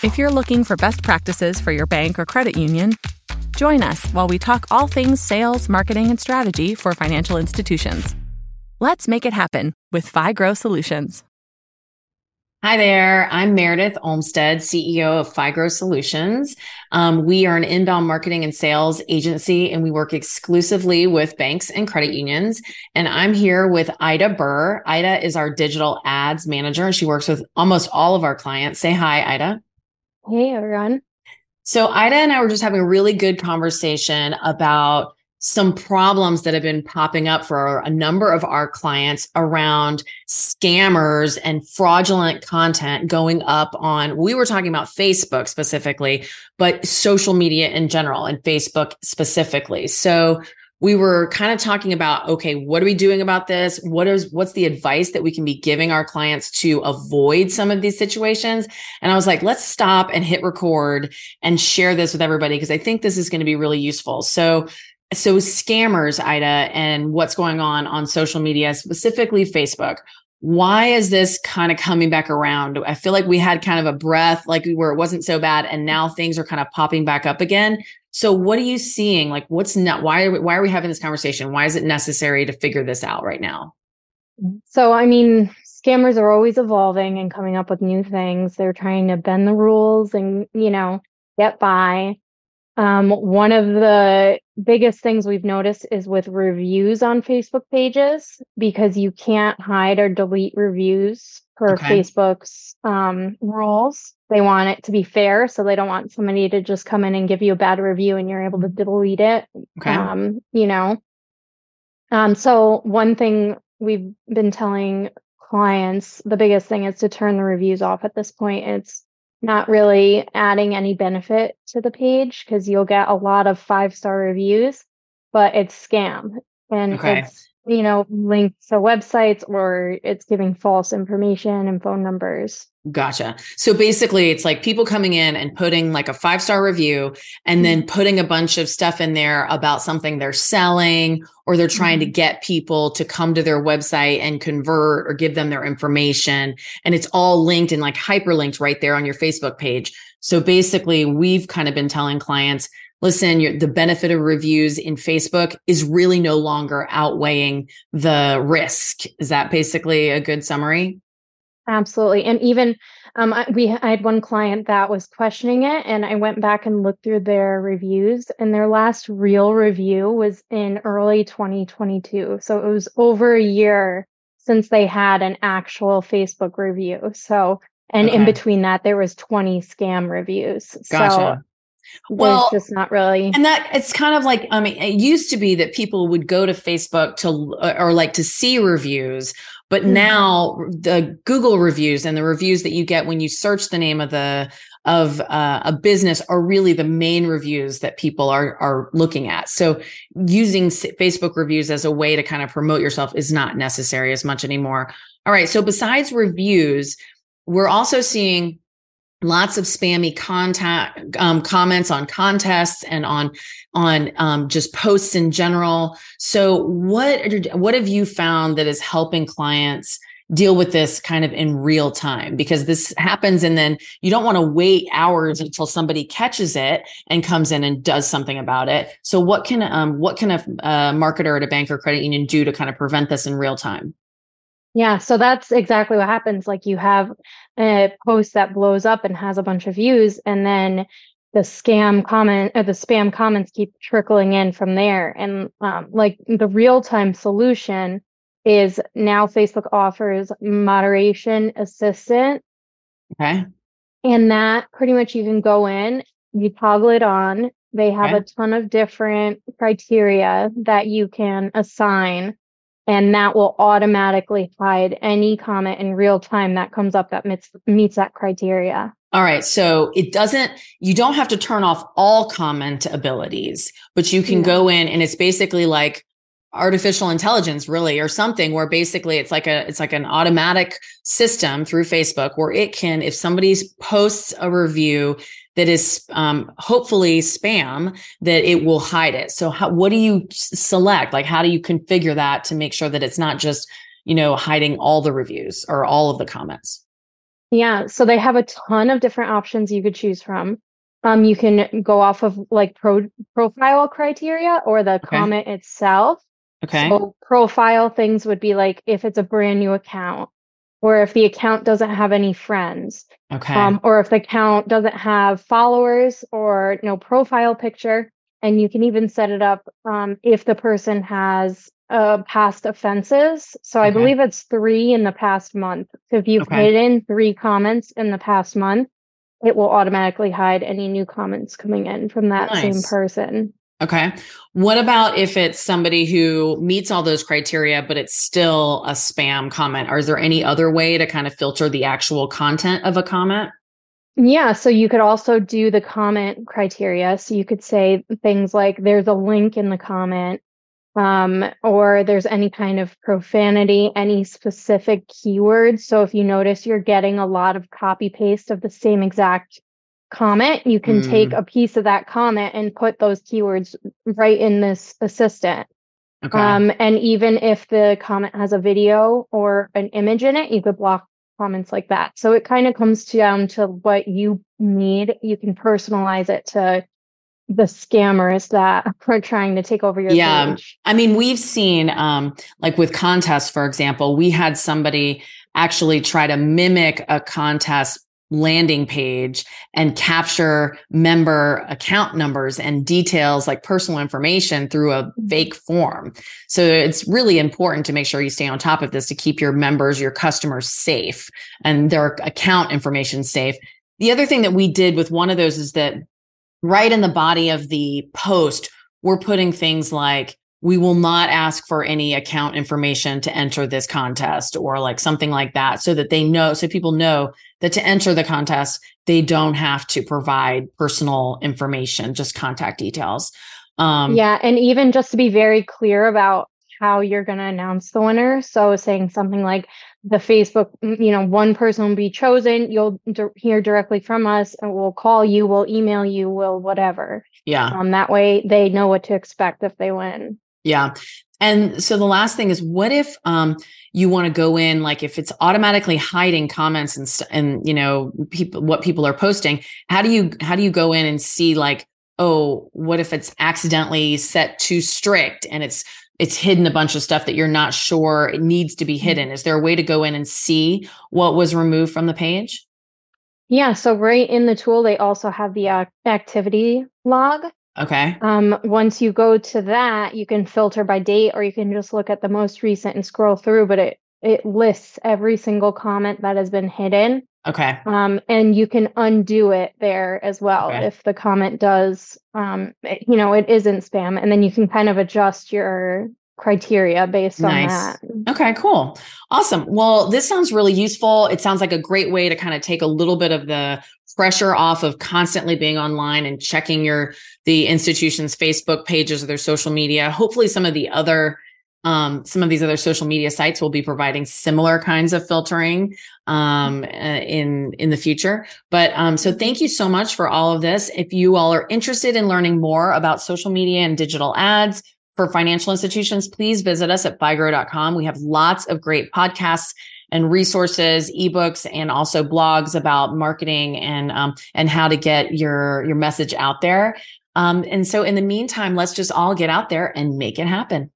If you're looking for best practices for your bank or credit union, join us while we talk all things sales, marketing, and strategy for financial institutions. Let's make it happen with FIGRO Solutions. Hi there. I'm Meredith Olmstead, CEO of FIGRO Solutions. Um, we are an inbound marketing and sales agency, and we work exclusively with banks and credit unions. And I'm here with Ida Burr. Ida is our digital ads manager, and she works with almost all of our clients. Say hi, Ida. Hey, everyone. So, Ida and I were just having a really good conversation about some problems that have been popping up for a number of our clients around scammers and fraudulent content going up on we were talking about Facebook specifically but social media in general and Facebook specifically so we were kind of talking about okay what are we doing about this? What is what's the advice that we can be giving our clients to avoid some of these situations? And i was like let's stop and hit record and share this with everybody because i think this is going to be really useful. So so scammers ida and what's going on on social media specifically facebook why is this kind of coming back around? I feel like we had kind of a breath like where it wasn't so bad and now things are kind of popping back up again so what are you seeing? Like what's not why are we, why are we having this conversation? Why is it necessary to figure this out right now? So i mean scammers are always evolving and coming up with new things. They're trying to bend the rules and you know get by um, one of the biggest things we've noticed is with reviews on Facebook pages because you can't hide or delete reviews per okay. Facebook's um, rules. They want it to be fair, so they don't want somebody to just come in and give you a bad review and you're able to delete it. Okay. Um, you know. Um, so one thing we've been telling clients, the biggest thing is to turn the reviews off at this point. It's not really adding any benefit to the page because you'll get a lot of five star reviews, but it's scam and okay. it's you know linked to websites or it's giving false information and phone numbers. Gotcha. So basically, it's like people coming in and putting like a five star review and then mm-hmm. putting a bunch of stuff in there about something they're selling or they're trying mm-hmm. to get people to come to their website and convert or give them their information. And it's all linked and like hyperlinked right there on your Facebook page. So basically, we've kind of been telling clients, listen, the benefit of reviews in Facebook is really no longer outweighing the risk. Is that basically a good summary? Absolutely. And even um, I, we I had one client that was questioning it, and I went back and looked through their reviews, and their last real review was in early 2022. So it was over a year since they had an actual Facebook review. So, and okay. in between that, there was 20 scam reviews. Gotcha. So well just not really and that it's kind of like i mean it used to be that people would go to facebook to or like to see reviews but mm-hmm. now the Google reviews and the reviews that you get when you search the name of the of uh, a business are really the main reviews that people are are looking at. So using Facebook reviews as a way to kind of promote yourself is not necessary as much anymore. All right. So besides reviews, we're also seeing lots of spammy contact um, comments on contests and on on um, just posts in general. So what what have you found that is helping clients deal with this kind of in real time? Because this happens and then you don't want to wait hours until somebody catches it and comes in and does something about it. So what can um, what can a, a marketer at a bank or credit union do to kind of prevent this in real time yeah, so that's exactly what happens. Like you have a post that blows up and has a bunch of views, and then the scam comment or the spam comments keep trickling in from there. And um, like the real time solution is now Facebook offers moderation assistant. Okay. And that pretty much you can go in, you toggle it on. They have okay. a ton of different criteria that you can assign and that will automatically hide any comment in real time that comes up that meets, meets that criteria. All right. So it doesn't, you don't have to turn off all comment abilities, but you can go in and it's basically like artificial intelligence really or something where basically it's like a it's like an automatic system through facebook where it can if somebody posts a review that is um, hopefully spam that it will hide it so how, what do you select like how do you configure that to make sure that it's not just you know hiding all the reviews or all of the comments Yeah, so they have a ton of different options you could choose from. Um, you can go off of like pro profile criteria or the Okay. comment itself. Okay. So profile things would be like if it's a brand new account, or if the account doesn't have any friends, Okay. um, or if the account doesn't have followers or no profile picture. And you can even set it up um, if the person has uh, past offenses. So I believe it's three in the past month. So if you've Okay. hidden three comments in the past month, it will automatically hide any new comments coming in from that same person. Okay. What about if it's somebody who meets all those criteria, but it's still a spam comment? Or is there any other way to kind of filter the actual content of a comment? Yeah, so you could also do the comment criteria. So you could say things like there's a link in the comment, um, or there's any kind of profanity, any specific keywords. So if you notice you're getting a lot of copy paste of the same exact comment, you can take a piece of that comment and put those keywords right in this assistant. Okay. Um, and even if the comment has a video or an image in it, you could block comments like that. So it kind of comes down to what you need. You can personalize it to the scammers that are trying to take over your Yeah. page. I mean, we've seen, um, like with contests, for example, we had somebody actually try to mimic a contest landing page and capture member account numbers and details like personal information through a mm-hmm. fake form. So it's really important to make sure you stay on top of this to keep your members, your customers safe and their account information safe. The other thing that we did with one of those is that right in the body of the post, we're putting things like, we will not ask for any account information to enter this contest or like something like that so that they know, so people know that to enter the contest, they don't have to provide personal information, just contact details. Um, yeah. And even just to be very clear about how you're going to announce the winner. So saying something like the Facebook, mm, you know, one person will be chosen. You'll d- hear directly from us and we'll call you, we'll email you, we'll whatever. yeah. Um, that way they know what to expect if they win. Yeah. And so the last thing is what if um you want to go in like if it's automatically hiding comments and st- and you know people what people are posting how do you how do you go in and see like oh what if it's accidentally set too strict and it's it's hidden a bunch of stuff that you're not sure it needs to be hidden is there a way to go in and see what was removed from the page Yeah, so right in the tool, they also have the ac- activity log. Okay Um, once you go to that, you can filter by date, or you can just look at the most recent and scroll through. But it it lists every single comment that has been hidden, okay um, and you can undo it there as well Okay. if the comment does, um, it- you know, it isn't spam, and then you can kind of adjust your criteria based on Nice. that. Okay, cool. Awesome. Well, this sounds really useful. It sounds like a great way to kind of take a little bit of the pressure off of constantly being online and checking your the institution's Facebook pages or their social media. Hopefully some of the other um, some of these other social media sites will be providing similar kinds of filtering um, uh, in in the future. But um, so thank you so much for all of this. If you all are interested in learning more about social media and digital ads, for financial institutions, please visit us at FIGRO.com. We have lots of great podcasts and resources, ebooks, and also blogs about marketing and um, and how to get your your message out there. Um, and so, in the meantime, let's just all get out there and make it happen.